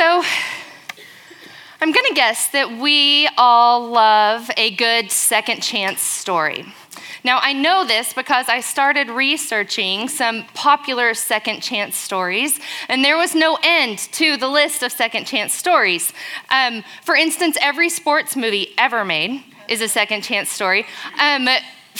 So, I'm going to guess that we all love a good second chance story. Now, I know this because I started researching some popular second chance stories, and there was no end to the list of second chance stories. Um, for instance, every sports movie ever made is a second chance story. Um,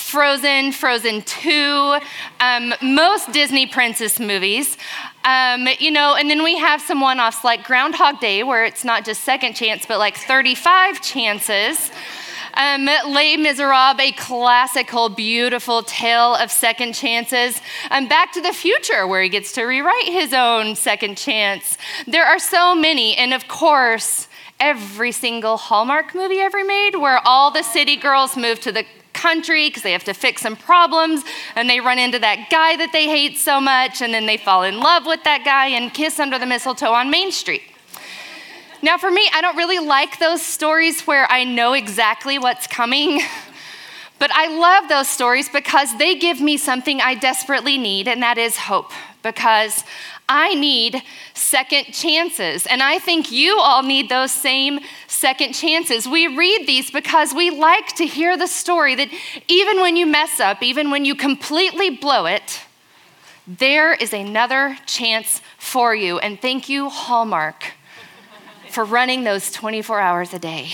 Frozen, Frozen 2, um, most Disney princess movies. Um, you know, and then we have some one offs like Groundhog Day, where it's not just second chance, but like 35 chances. Um, Les Miserables, a classical, beautiful tale of second chances. Um, Back to the Future, where he gets to rewrite his own second chance. There are so many, and of course, every single Hallmark movie ever made, where all the city girls move to the country because they have to fix some problems and they run into that guy that they hate so much and then they fall in love with that guy and kiss under the mistletoe on Main Street. Now, for me, I don't really like those stories where I know exactly what's coming. But I love those stories because they give me something I desperately need, and that is hope. Because I need second chances, and I think you all need those same second chances. We read these because we like to hear the story that even when you mess up, even when you completely blow it, there is another chance for you. And thank you, Hallmark for running those 24 hours a day.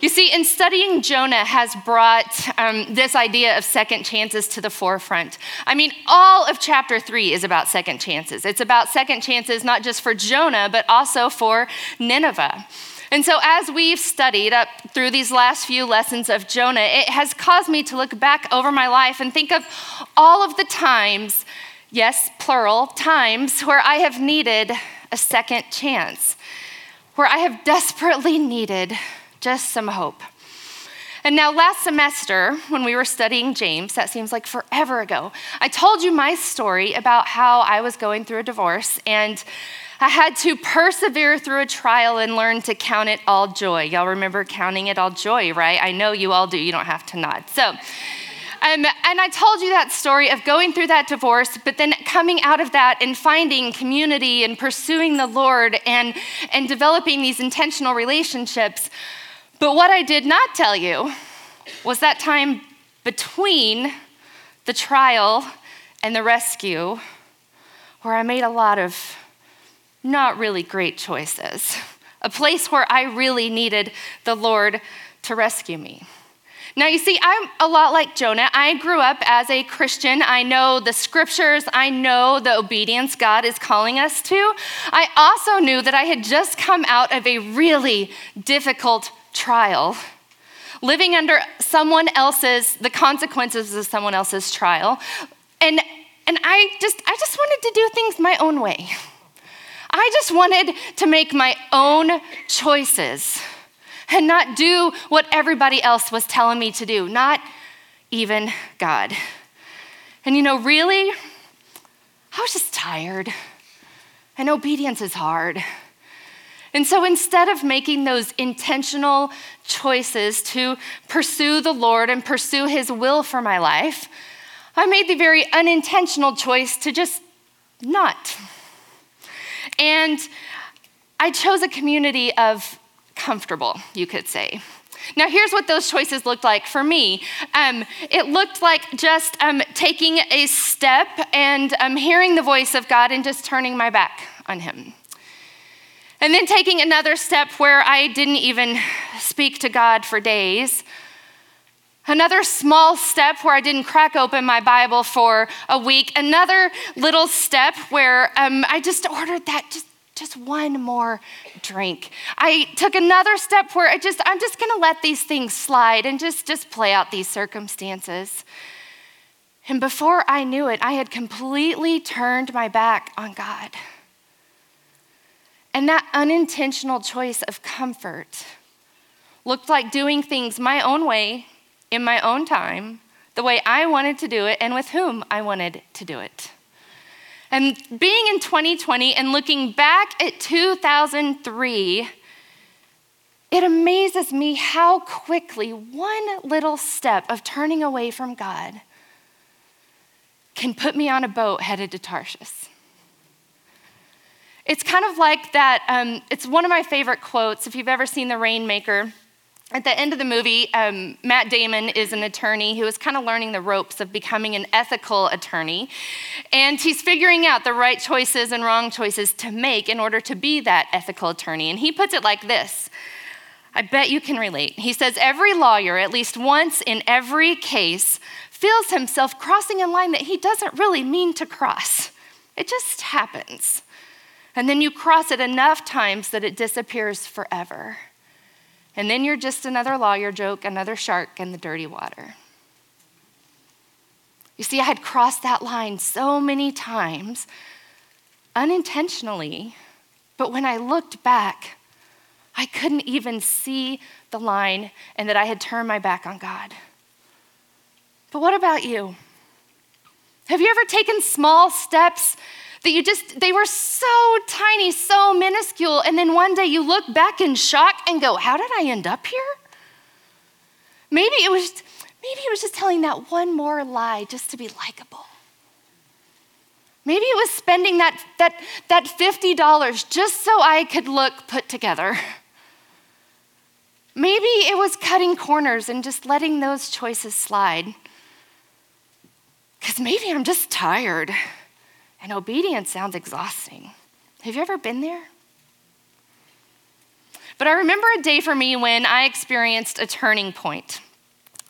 You see, in studying Jonah has brought um, this idea of second chances to the forefront. I mean, all of chapter three is about second chances. It's about second chances not just for Jonah, but also for Nineveh. And so, as we've studied up through these last few lessons of Jonah, it has caused me to look back over my life and think of all of the times, yes, plural, times where I have needed a second chance, where I have desperately needed just some hope. And now, last semester, when we were studying James, that seems like forever ago, I told you my story about how I was going through a divorce and I had to persevere through a trial and learn to count it all joy. Y'all remember counting it all joy, right? I know you all do, you don't have to nod. So, um, and I told you that story of going through that divorce, but then coming out of that and finding community and pursuing the Lord and, and developing these intentional relationships. But what I did not tell you was that time between the trial and the rescue where I made a lot of not really great choices, a place where I really needed the Lord to rescue me. Now, you see, I'm a lot like Jonah. I grew up as a Christian. I know the scriptures, I know the obedience God is calling us to. I also knew that I had just come out of a really difficult trial, living under someone else's, the consequences of someone else's trial. And, and I, just, I just wanted to do things my own way. I just wanted to make my own choices and not do what everybody else was telling me to do, not even God. And you know, really, I was just tired, and obedience is hard. And so instead of making those intentional choices to pursue the Lord and pursue His will for my life, I made the very unintentional choice to just not. And I chose a community of comfortable, you could say. Now, here's what those choices looked like for me. Um, it looked like just um, taking a step and um, hearing the voice of God and just turning my back on Him. And then taking another step where I didn't even speak to God for days. Another small step where I didn't crack open my Bible for a week. Another little step where um, I just ordered that just just one more drink. I took another step where I just, I'm just gonna let these things slide and just, just play out these circumstances. And before I knew it, I had completely turned my back on God. And that unintentional choice of comfort looked like doing things my own way, in my own time, the way I wanted to do it, and with whom I wanted to do it. And being in 2020 and looking back at 2003, it amazes me how quickly one little step of turning away from God can put me on a boat headed to Tarshish. It's kind of like that. Um, it's one of my favorite quotes. If you've ever seen The Rainmaker, at the end of the movie, um, Matt Damon is an attorney who is kind of learning the ropes of becoming an ethical attorney. And he's figuring out the right choices and wrong choices to make in order to be that ethical attorney. And he puts it like this I bet you can relate. He says, Every lawyer, at least once in every case, feels himself crossing a line that he doesn't really mean to cross. It just happens. And then you cross it enough times that it disappears forever. And then you're just another lawyer joke, another shark in the dirty water. You see, I had crossed that line so many times unintentionally, but when I looked back, I couldn't even see the line and that I had turned my back on God. But what about you? Have you ever taken small steps that you just, they were so tiny, so minuscule, and then one day you look back in shock and go, How did I end up here? Maybe it was, maybe it was just telling that one more lie just to be likable. Maybe it was spending that, that, that $50 just so I could look put together. Maybe it was cutting corners and just letting those choices slide. Because maybe I'm just tired and obedience sounds exhausting. Have you ever been there? But I remember a day for me when I experienced a turning point.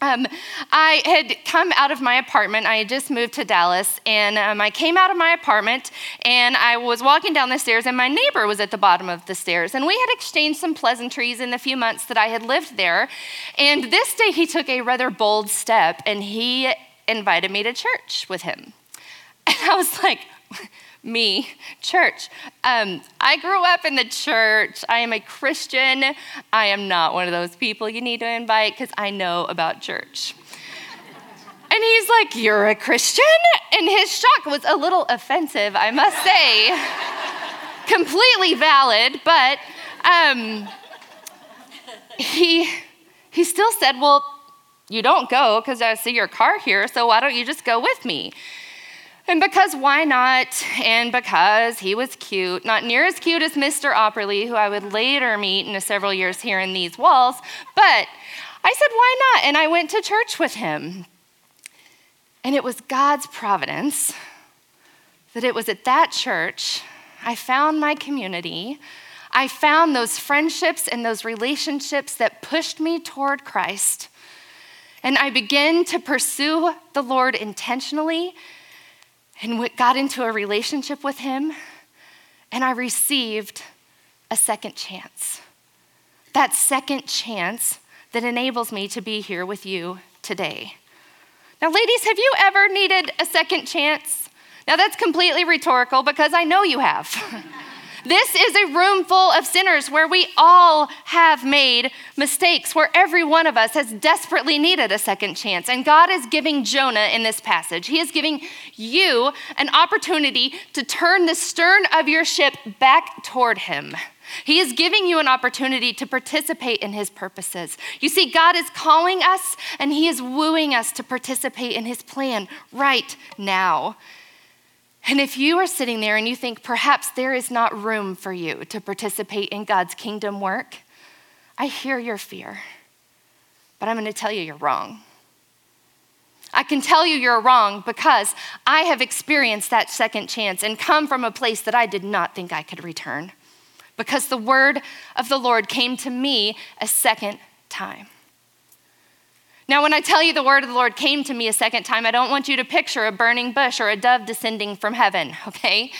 Um, I had come out of my apartment. I had just moved to Dallas, and um, I came out of my apartment, and I was walking down the stairs, and my neighbor was at the bottom of the stairs, and we had exchanged some pleasantries in the few months that I had lived there. And this day, he took a rather bold step, and he invited me to church with him. And I was like, me, church. Um, I grew up in the church. I am a Christian. I am not one of those people you need to invite because I know about church. And he's like, You're a Christian? And his shock was a little offensive, I must say. Completely valid, but um, he, he still said, Well, you don't go because I see your car here, so why don't you just go with me? And because why not? And because he was cute, not near as cute as Mr. Opperly, who I would later meet in several years here in these walls, but I said, why not? And I went to church with him. And it was God's providence that it was at that church I found my community. I found those friendships and those relationships that pushed me toward Christ. And I began to pursue the Lord intentionally and got into a relationship with him, and I received a second chance. That second chance that enables me to be here with you today. Now, ladies, have you ever needed a second chance? Now, that's completely rhetorical because I know you have. This is a room full of sinners where we all have made mistakes, where every one of us has desperately needed a second chance. And God is giving Jonah in this passage, He is giving you an opportunity to turn the stern of your ship back toward Him. He is giving you an opportunity to participate in his purposes. You see, God is calling us and he is wooing us to participate in his plan right now. And if you are sitting there and you think perhaps there is not room for you to participate in God's kingdom work, I hear your fear, but I'm going to tell you you're wrong. I can tell you you're wrong because I have experienced that second chance and come from a place that I did not think I could return because the word of the Lord came to me a second time. Now, when I tell you the word of the Lord came to me a second time, I don't want you to picture a burning bush or a dove descending from heaven, okay?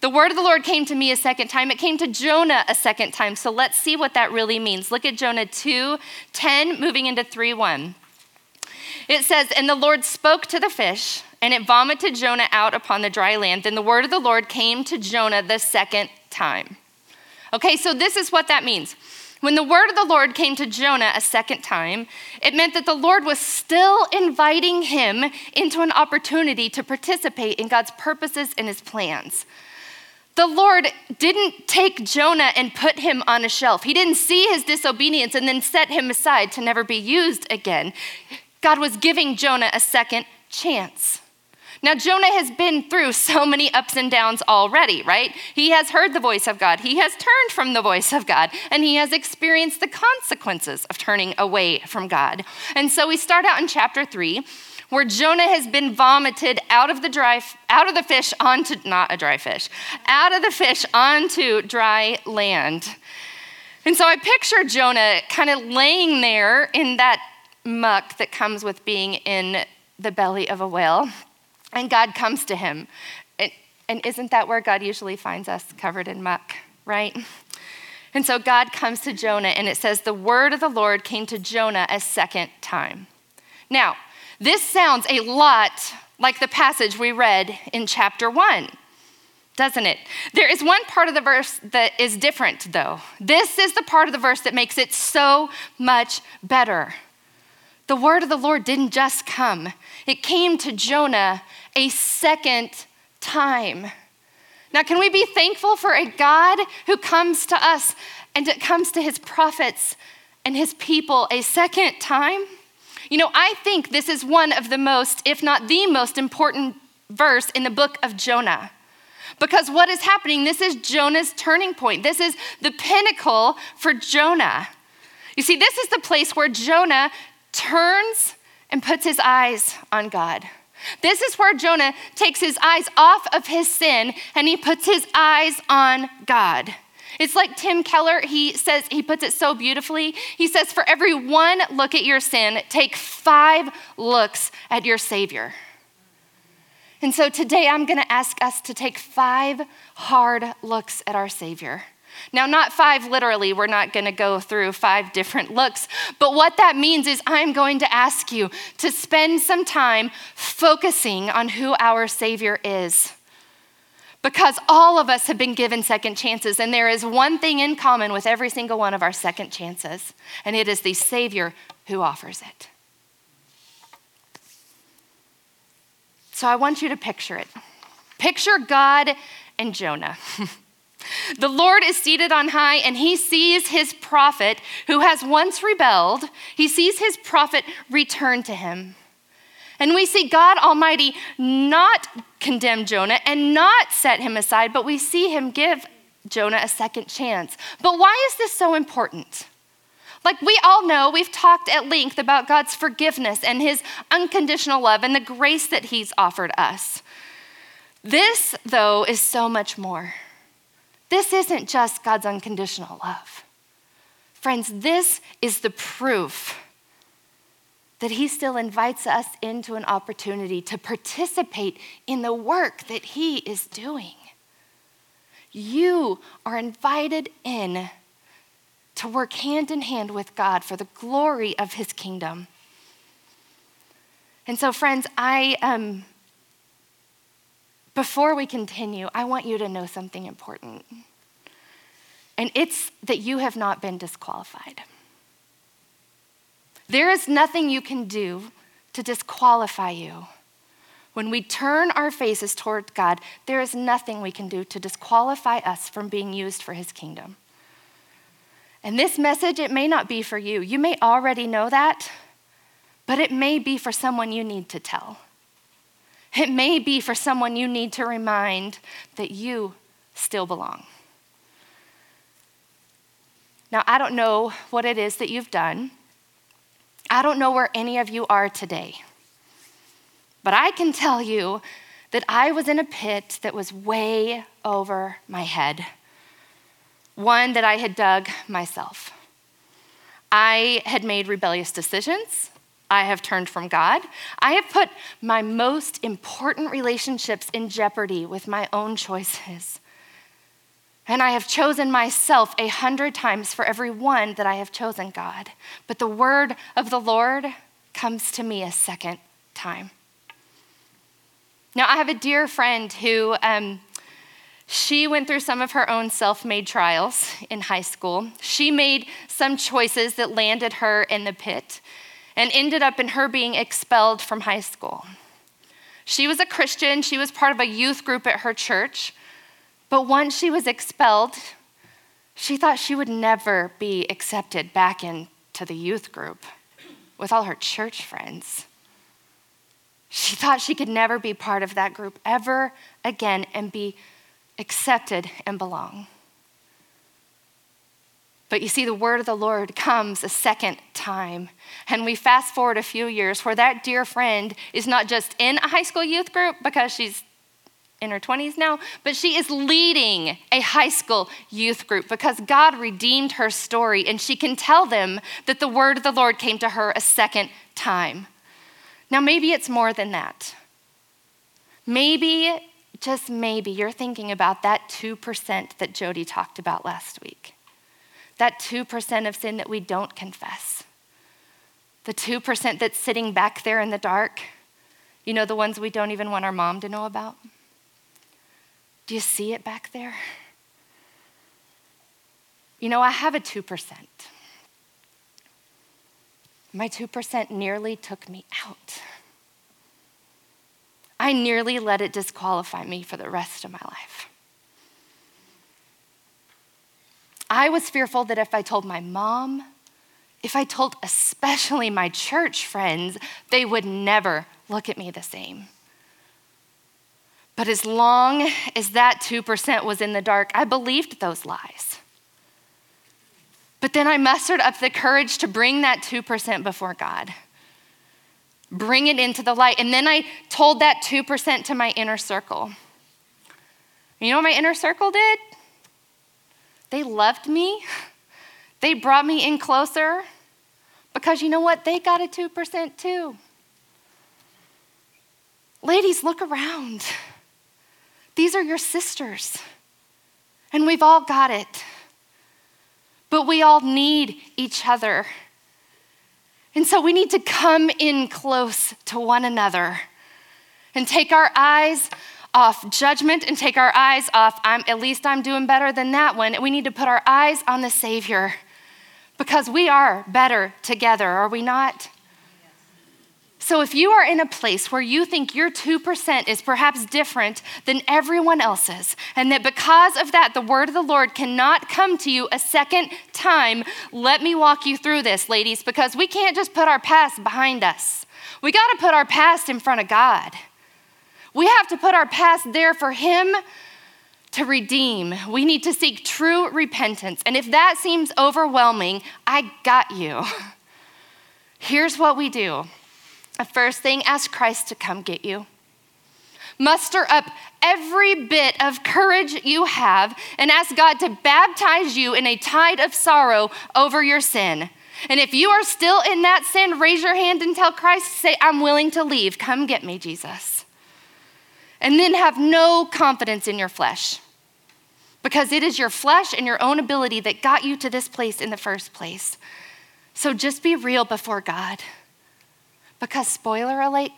The word of the Lord came to me a second time. It came to Jonah a second time. So let's see what that really means. Look at Jonah 2 10, moving into 3 1. It says, And the Lord spoke to the fish, and it vomited Jonah out upon the dry land. Then the word of the Lord came to Jonah the second time. Okay, so this is what that means. When the word of the Lord came to Jonah a second time, it meant that the Lord was still inviting him into an opportunity to participate in God's purposes and his plans. The Lord didn't take Jonah and put him on a shelf. He didn't see his disobedience and then set him aside to never be used again. God was giving Jonah a second chance. Now, Jonah has been through so many ups and downs already, right? He has heard the voice of God, he has turned from the voice of God, and he has experienced the consequences of turning away from God. And so we start out in chapter 3 where Jonah has been vomited out of the dry out of the fish onto not a dry fish, out of the fish onto dry land. And so I picture Jonah kind of laying there in that muck that comes with being in the belly of a whale. And God comes to him. And, and isn't that where God usually finds us, covered in muck, right? And so God comes to Jonah, and it says, The word of the Lord came to Jonah a second time. Now, this sounds a lot like the passage we read in chapter 1, doesn't it? There is one part of the verse that is different, though. This is the part of the verse that makes it so much better. The word of the Lord didn't just come, it came to Jonah a second time. Now, can we be thankful for a God who comes to us and it comes to his prophets and his people a second time? You know, I think this is one of the most, if not the most important verse in the book of Jonah. Because what is happening, this is Jonah's turning point. This is the pinnacle for Jonah. You see, this is the place where Jonah turns and puts his eyes on God. This is where Jonah takes his eyes off of his sin and he puts his eyes on God. It's like Tim Keller, he says, he puts it so beautifully. He says, For every one look at your sin, take five looks at your Savior. And so today I'm going to ask us to take five hard looks at our Savior. Now, not five literally, we're not going to go through five different looks, but what that means is I'm going to ask you to spend some time focusing on who our Savior is. Because all of us have been given second chances, and there is one thing in common with every single one of our second chances, and it is the Savior who offers it. So I want you to picture it. Picture God and Jonah. the Lord is seated on high, and he sees his prophet who has once rebelled, he sees his prophet return to him. And we see God Almighty not condemn Jonah and not set him aside, but we see him give Jonah a second chance. But why is this so important? Like we all know, we've talked at length about God's forgiveness and his unconditional love and the grace that he's offered us. This, though, is so much more. This isn't just God's unconditional love. Friends, this is the proof that He still invites us into an opportunity to participate in the work that He is doing. You are invited in to work hand in hand with God for the glory of His kingdom. And so, friends, I um, before we continue, I want you to know something important. And it's that you have not been disqualified. There is nothing you can do to disqualify you. When we turn our faces toward God, there is nothing we can do to disqualify us from being used for his kingdom. And this message, it may not be for you. You may already know that, but it may be for someone you need to tell. It may be for someone you need to remind that you still belong. Now, I don't know what it is that you've done. I don't know where any of you are today, but I can tell you that I was in a pit that was way over my head, one that I had dug myself. I had made rebellious decisions. I have turned from God. I have put my most important relationships in jeopardy with my own choices. And I have chosen myself a hundred times for every one that I have chosen God. But the word of the Lord comes to me a second time. Now, I have a dear friend who, um, she went through some of her own self made trials in high school. She made some choices that landed her in the pit and ended up in her being expelled from high school. She was a Christian, she was part of a youth group at her church. But once she was expelled, she thought she would never be accepted back into the youth group with all her church friends. She thought she could never be part of that group ever again and be accepted and belong. But you see, the word of the Lord comes a second time. And we fast forward a few years where that dear friend is not just in a high school youth group because she's in her 20s now, but she is leading a high school youth group because God redeemed her story and she can tell them that the word of the Lord came to her a second time. Now, maybe it's more than that. Maybe, just maybe, you're thinking about that 2% that Jody talked about last week. That 2% of sin that we don't confess. The 2% that's sitting back there in the dark. You know, the ones we don't even want our mom to know about? Do you see it back there? You know, I have a 2%. My 2% nearly took me out. I nearly let it disqualify me for the rest of my life. I was fearful that if I told my mom, if I told especially my church friends, they would never look at me the same. But as long as that 2% was in the dark, I believed those lies. But then I mustered up the courage to bring that 2% before God, bring it into the light. And then I told that 2% to my inner circle. You know what my inner circle did? They loved me, they brought me in closer because you know what? They got a 2% too. Ladies, look around. These are your sisters, and we've all got it. But we all need each other. And so we need to come in close to one another and take our eyes off judgment and take our eyes off, I'm, at least I'm doing better than that one. We need to put our eyes on the Savior because we are better together, are we not? So, if you are in a place where you think your 2% is perhaps different than everyone else's, and that because of that, the word of the Lord cannot come to you a second time, let me walk you through this, ladies, because we can't just put our past behind us. We got to put our past in front of God. We have to put our past there for Him to redeem. We need to seek true repentance. And if that seems overwhelming, I got you. Here's what we do the first thing, ask Christ to come get you. Muster up every bit of courage you have and ask God to baptize you in a tide of sorrow over your sin. And if you are still in that sin, raise your hand and tell Christ, say, I'm willing to leave. Come get me, Jesus. And then have no confidence in your flesh because it is your flesh and your own ability that got you to this place in the first place. So just be real before God. Because, spoiler alert,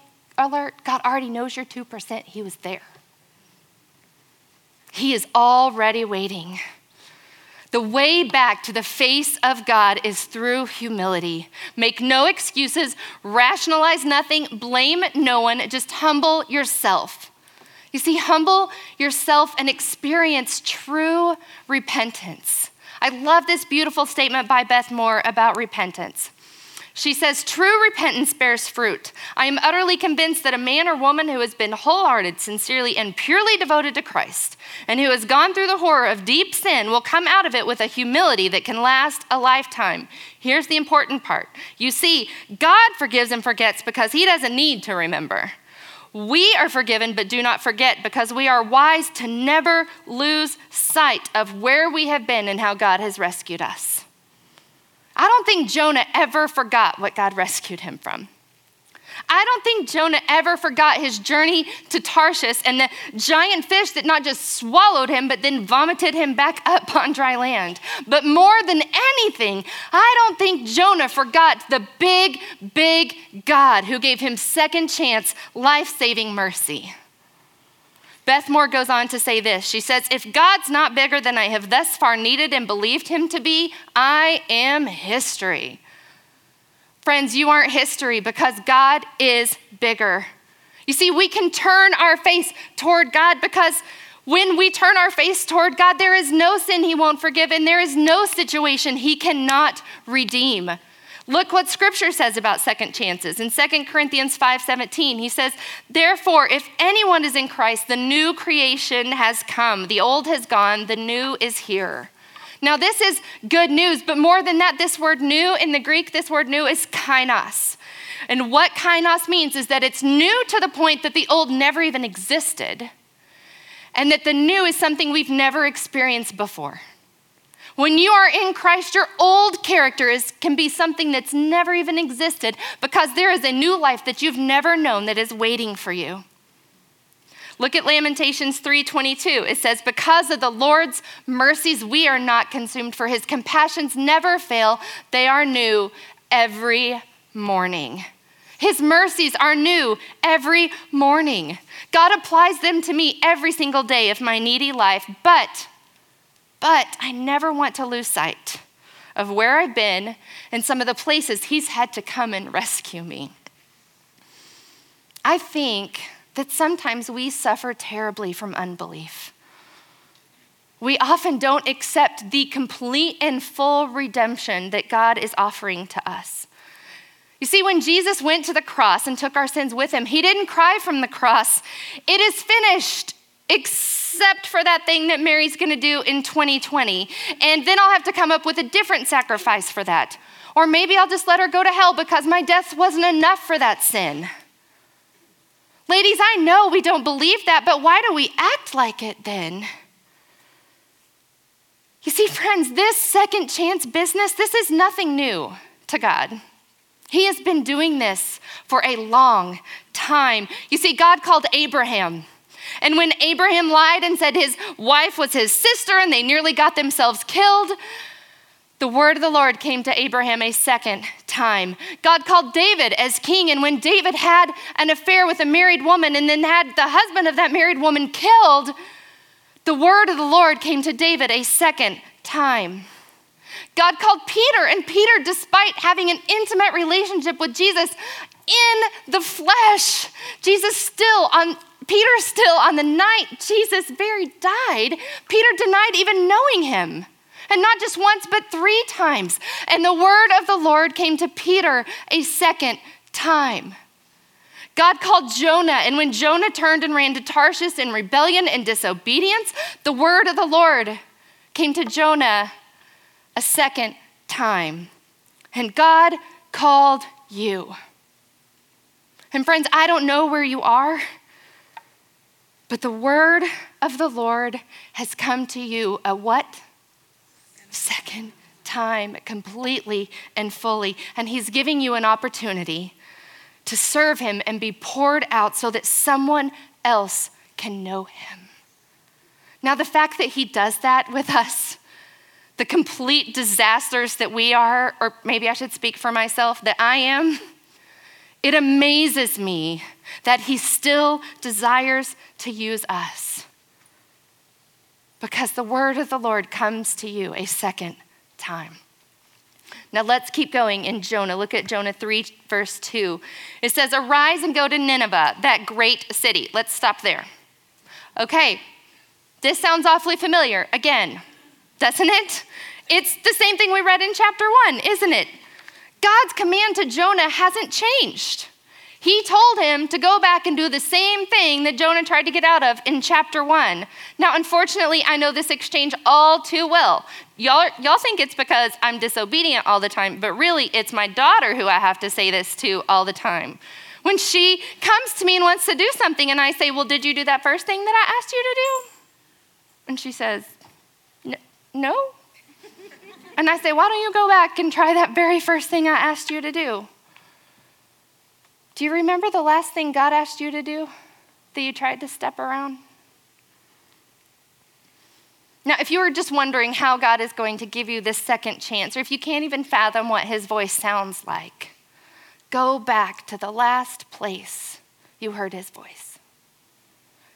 God already knows your 2%. He was there. He is already waiting. The way back to the face of God is through humility. Make no excuses, rationalize nothing, blame no one, just humble yourself. You see, humble yourself and experience true repentance. I love this beautiful statement by Beth Moore about repentance. She says, True repentance bears fruit. I am utterly convinced that a man or woman who has been wholehearted, sincerely, and purely devoted to Christ, and who has gone through the horror of deep sin, will come out of it with a humility that can last a lifetime. Here's the important part you see, God forgives and forgets because he doesn't need to remember. We are forgiven, but do not forget because we are wise to never lose sight of where we have been and how God has rescued us. I don't think Jonah ever forgot what God rescued him from. I don't think Jonah ever forgot his journey to Tarshish and the giant fish that not just swallowed him, but then vomited him back up on dry land. But more than anything, I don't think Jonah forgot the big, big God who gave him second chance, life saving mercy. Beth Moore goes on to say this. She says, If God's not bigger than I have thus far needed and believed him to be, I am history. Friends, you aren't history because God is bigger. You see, we can turn our face toward God because when we turn our face toward God, there is no sin He won't forgive, and there is no situation He cannot redeem. Look what scripture says about second chances. In 2 Corinthians 5:17, he says, "Therefore, if anyone is in Christ, the new creation has come. The old has gone, the new is here." Now, this is good news, but more than that, this word new in the Greek, this word new is kainos. And what kainos means is that it's new to the point that the old never even existed, and that the new is something we've never experienced before. When you are in Christ, your old character is, can be something that's never even existed because there is a new life that you've never known that is waiting for you. Look at Lamentations 3:22. It says, "Because of the Lord's mercies we are not consumed, for his compassions never fail. They are new every morning." His mercies are new every morning. God applies them to me every single day of my needy life, but but I never want to lose sight of where I've been and some of the places He's had to come and rescue me. I think that sometimes we suffer terribly from unbelief. We often don't accept the complete and full redemption that God is offering to us. You see, when Jesus went to the cross and took our sins with him, he didn't cry from the cross, It is finished, except for that thing that Mary's gonna do in 2020. And then I'll have to come up with a different sacrifice for that. Or maybe I'll just let her go to hell because my death wasn't enough for that sin. Ladies, I know we don't believe that, but why do we act like it then? You see, friends, this second chance business, this is nothing new to God. He has been doing this for a long time. You see, God called Abraham. And when Abraham lied and said his wife was his sister and they nearly got themselves killed, the word of the Lord came to Abraham a second time. God called David as king, and when David had an affair with a married woman and then had the husband of that married woman killed, the word of the Lord came to David a second time. God called Peter, and Peter, despite having an intimate relationship with Jesus in the flesh, Jesus still on Peter still on the night Jesus very died, Peter denied even knowing him. And not just once, but three times. And the word of the Lord came to Peter a second time. God called Jonah, and when Jonah turned and ran to Tarshish in rebellion and disobedience, the word of the Lord came to Jonah a second time. And God called you. And friends, I don't know where you are, but the word of the Lord has come to you a what? Second time, completely and fully. And He's giving you an opportunity to serve Him and be poured out so that someone else can know Him. Now, the fact that He does that with us the complete disasters that we are, or maybe I should speak for myself, that I am, it amazes me that He still desires to use us. Because the word of the Lord comes to you a second time. Now let's keep going in Jonah. Look at Jonah 3, verse 2. It says, Arise and go to Nineveh, that great city. Let's stop there. Okay, this sounds awfully familiar. Again, doesn't it? It's the same thing we read in chapter one, isn't it? God's command to Jonah hasn't changed. He told him to go back and do the same thing that Jonah tried to get out of in chapter one. Now, unfortunately, I know this exchange all too well. Y'all, y'all think it's because I'm disobedient all the time, but really, it's my daughter who I have to say this to all the time. When she comes to me and wants to do something, and I say, Well, did you do that first thing that I asked you to do? And she says, no. And I say, Why don't you go back and try that very first thing I asked you to do? Do you remember the last thing God asked you to do that you tried to step around? Now, if you were just wondering how God is going to give you this second chance, or if you can't even fathom what his voice sounds like, go back to the last place you heard his voice.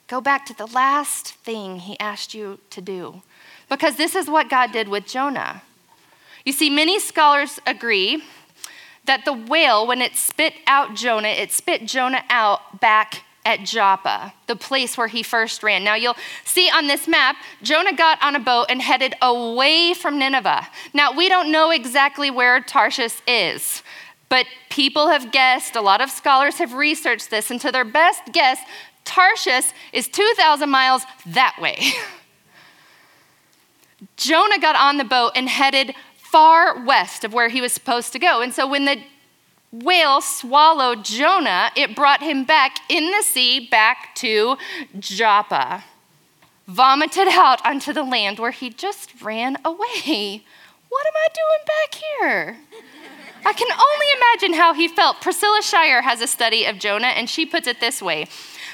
Go back to the last thing he asked you to do. Because this is what God did with Jonah. You see, many scholars agree that the whale, when it spit out Jonah, it spit Jonah out back at Joppa, the place where he first ran. Now, you'll see on this map, Jonah got on a boat and headed away from Nineveh. Now, we don't know exactly where Tarshish is, but people have guessed, a lot of scholars have researched this, and to their best guess, Tarshish is 2,000 miles that way. Jonah got on the boat and headed far west of where he was supposed to go. And so when the whale swallowed Jonah, it brought him back in the sea back to Joppa, vomited out onto the land where he just ran away. What am I doing back here? I can only imagine how he felt. Priscilla Shirer has a study of Jonah, and she puts it this way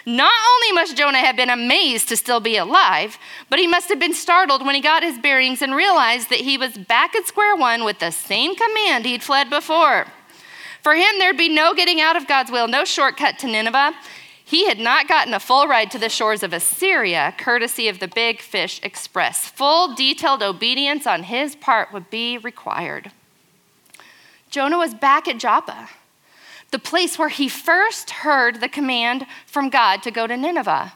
Not only must Jonah have been amazed to still be alive, but he must have been startled when he got his bearings and realized that he was back at square one with the same command he'd fled before. For him, there'd be no getting out of God's will, no shortcut to Nineveh. He had not gotten a full ride to the shores of Assyria, courtesy of the Big Fish Express. Full, detailed obedience on his part would be required. Jonah was back at Joppa, the place where he first heard the command from God to go to Nineveh.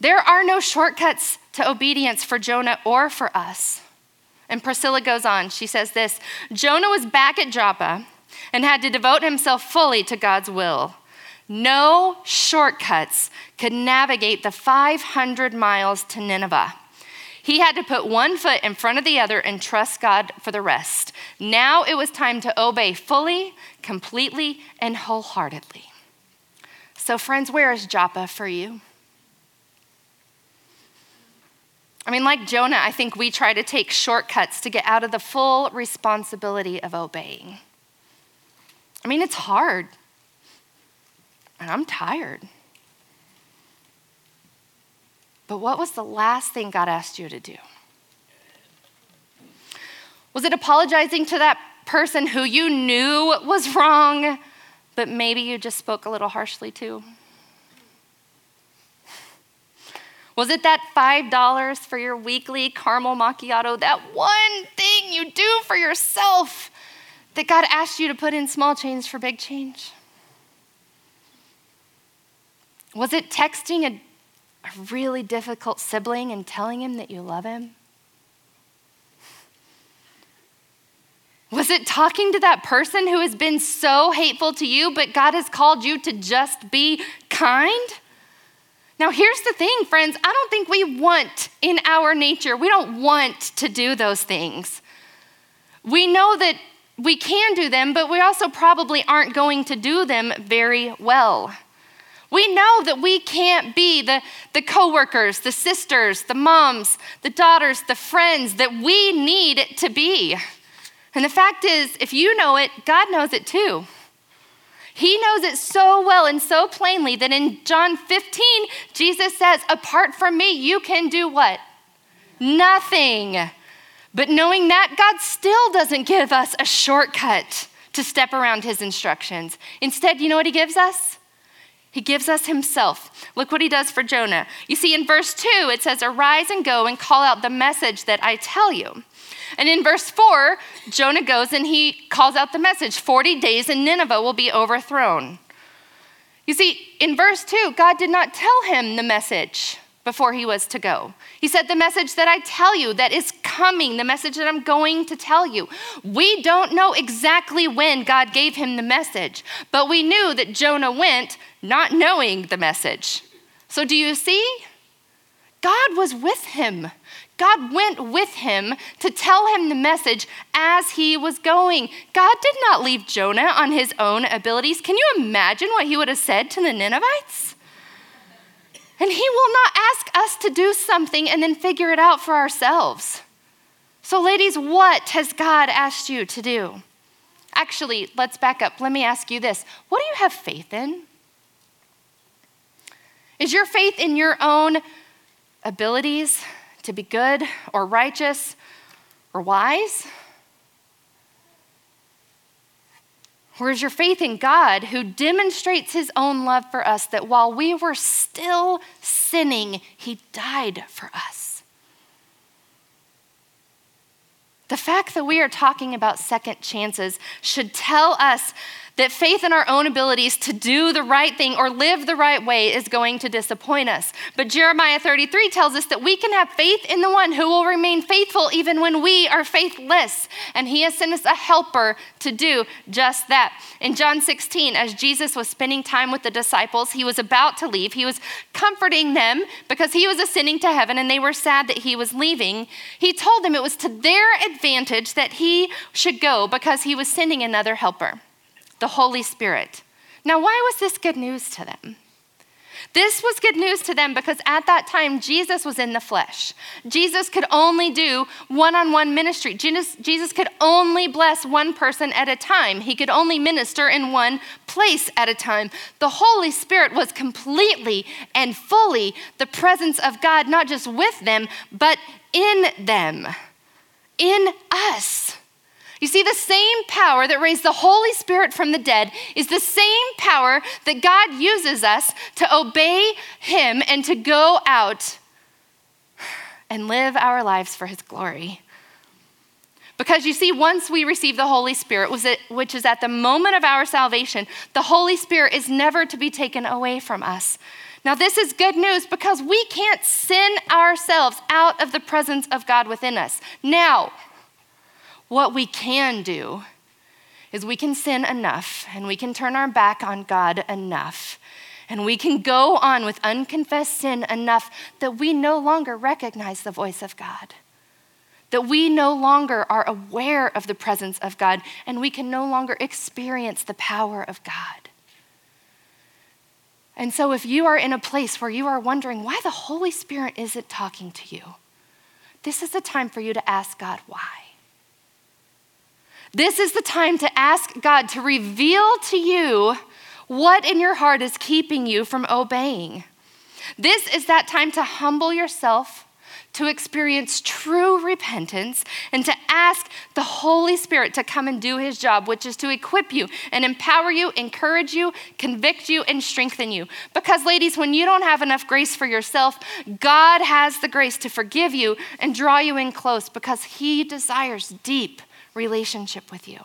There are no shortcuts to obedience for Jonah or for us. And Priscilla goes on. She says this Jonah was back at Joppa and had to devote himself fully to God's will. No shortcuts could navigate the 500 miles to Nineveh. He had to put one foot in front of the other and trust God for the rest. Now it was time to obey fully, completely, and wholeheartedly. So, friends, where is Joppa for you? I mean, like Jonah, I think we try to take shortcuts to get out of the full responsibility of obeying. I mean, it's hard. And I'm tired. But what was the last thing God asked you to do? Was it apologizing to that person who you knew was wrong, but maybe you just spoke a little harshly to? Was it that $5 for your weekly caramel macchiato, that one thing you do for yourself that God asked you to put in small change for big change? Was it texting a, a really difficult sibling and telling him that you love him? Was it talking to that person who has been so hateful to you, but God has called you to just be kind? Now, here's the thing, friends. I don't think we want in our nature, we don't want to do those things. We know that we can do them, but we also probably aren't going to do them very well. We know that we can't be the, the coworkers, the sisters, the moms, the daughters, the friends that we need to be. And the fact is, if you know it, God knows it too. He knows it so well and so plainly that in John 15, Jesus says, Apart from me, you can do what? Nothing. But knowing that, God still doesn't give us a shortcut to step around his instructions. Instead, you know what he gives us? He gives us himself. Look what he does for Jonah. You see, in verse 2, it says, Arise and go and call out the message that I tell you. And in verse 4, Jonah goes and he calls out the message 40 days and Nineveh will be overthrown. You see, in verse 2, God did not tell him the message before he was to go. He said, The message that I tell you that is coming, the message that I'm going to tell you. We don't know exactly when God gave him the message, but we knew that Jonah went not knowing the message. So, do you see? God was with him. God went with him to tell him the message as he was going. God did not leave Jonah on his own abilities. Can you imagine what he would have said to the Ninevites? And He will not ask us to do something and then figure it out for ourselves. So, ladies, what has God asked you to do? Actually, let's back up. Let me ask you this What do you have faith in? Is your faith in your own abilities to be good or righteous or wise? Whereas your faith in God, who demonstrates his own love for us, that while we were still sinning, he died for us. The fact that we are talking about second chances should tell us that faith in our own abilities to do the right thing or live the right way is going to disappoint us. But Jeremiah 33 tells us that we can have faith in the one who will remain faithful even when we are faithless. And he has sent us a helper to do just that. In John 16, as Jesus was spending time with the disciples, he was about to leave. He was comforting them because he was ascending to heaven and they were sad that he was leaving. He told them it was to their advantage that he should go because he was sending another helper the Holy Spirit. Now, why was this good news to them? This was good news to them because at that time, Jesus was in the flesh. Jesus could only do one on one ministry. Jesus, Jesus could only bless one person at a time. He could only minister in one place at a time. The Holy Spirit was completely and fully the presence of God, not just with them, but in them, in us. You see, the same power that raised the Holy Spirit from the dead is the same power that God uses us to obey Him and to go out and live our lives for His glory. Because you see, once we receive the Holy Spirit, which is at the moment of our salvation, the Holy Spirit is never to be taken away from us. Now, this is good news because we can't sin ourselves out of the presence of God within us. Now, what we can do is we can sin enough and we can turn our back on God enough. And we can go on with unconfessed sin enough that we no longer recognize the voice of God, that we no longer are aware of the presence of God, and we can no longer experience the power of God. And so, if you are in a place where you are wondering why the Holy Spirit isn't talking to you, this is the time for you to ask God why. This is the time to ask God to reveal to you what in your heart is keeping you from obeying. This is that time to humble yourself, to experience true repentance, and to ask the Holy Spirit to come and do his job, which is to equip you and empower you, encourage you, convict you, and strengthen you. Because, ladies, when you don't have enough grace for yourself, God has the grace to forgive you and draw you in close because he desires deep relationship with you.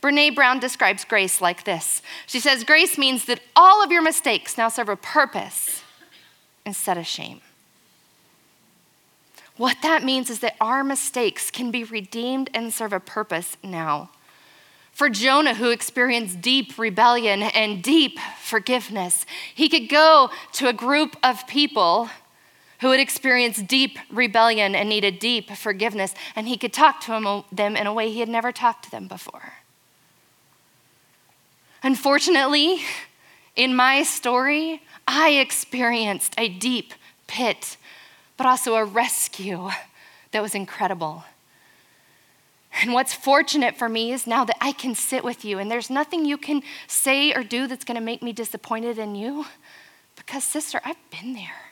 Brene Brown describes grace like this She says, Grace means that all of your mistakes now serve a purpose instead of shame. What that means is that our mistakes can be redeemed and serve a purpose now. For Jonah, who experienced deep rebellion and deep forgiveness, he could go to a group of people who had experienced deep rebellion and needed deep forgiveness, and he could talk to them in a way he had never talked to them before. Unfortunately, in my story, I experienced a deep pit, but also a rescue that was incredible. And what's fortunate for me is now that I can sit with you, and there's nothing you can say or do that's going to make me disappointed in you. Because, sister, I've been there.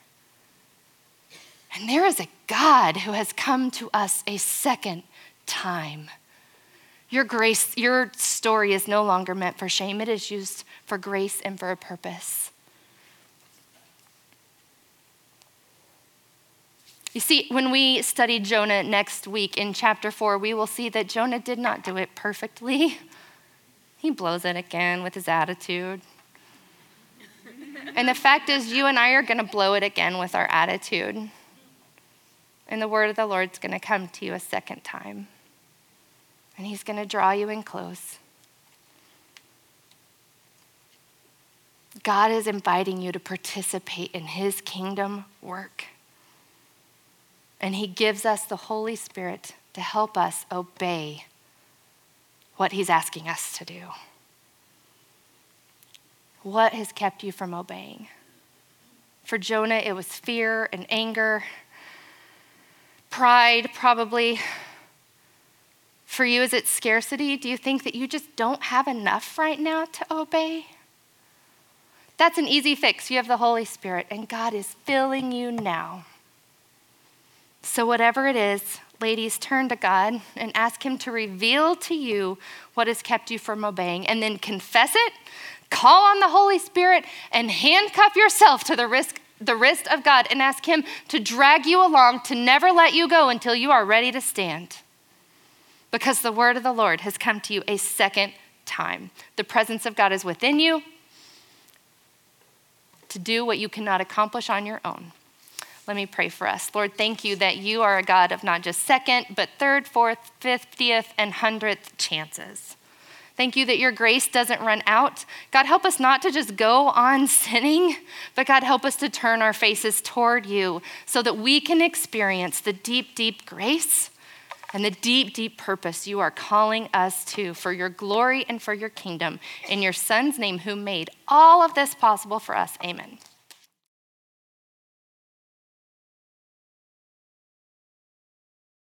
And there is a God who has come to us a second time. Your grace, your story is no longer meant for shame. It is used for grace and for a purpose. You see, when we study Jonah next week in chapter 4, we will see that Jonah did not do it perfectly. He blows it again with his attitude. And the fact is, you and I are going to blow it again with our attitude and the word of the Lord's going to come to you a second time. And he's going to draw you in close. God is inviting you to participate in his kingdom work. And he gives us the Holy Spirit to help us obey what he's asking us to do. What has kept you from obeying? For Jonah, it was fear and anger Pride, probably. For you, is it scarcity? Do you think that you just don't have enough right now to obey? That's an easy fix. You have the Holy Spirit, and God is filling you now. So, whatever it is, ladies, turn to God and ask Him to reveal to you what has kept you from obeying, and then confess it, call on the Holy Spirit, and handcuff yourself to the risk the wrist of God and ask Him to drag you along, to never let you go until you are ready to stand. Because the word of the Lord has come to you a second time. The presence of God is within you to do what you cannot accomplish on your own. Let me pray for us. Lord, thank you that you are a God of not just second, but third, fourth, fiftieth, and hundredth chances. Thank you that your grace doesn't run out. God, help us not to just go on sinning, but God, help us to turn our faces toward you so that we can experience the deep, deep grace and the deep, deep purpose you are calling us to for your glory and for your kingdom. In your Son's name, who made all of this possible for us. Amen.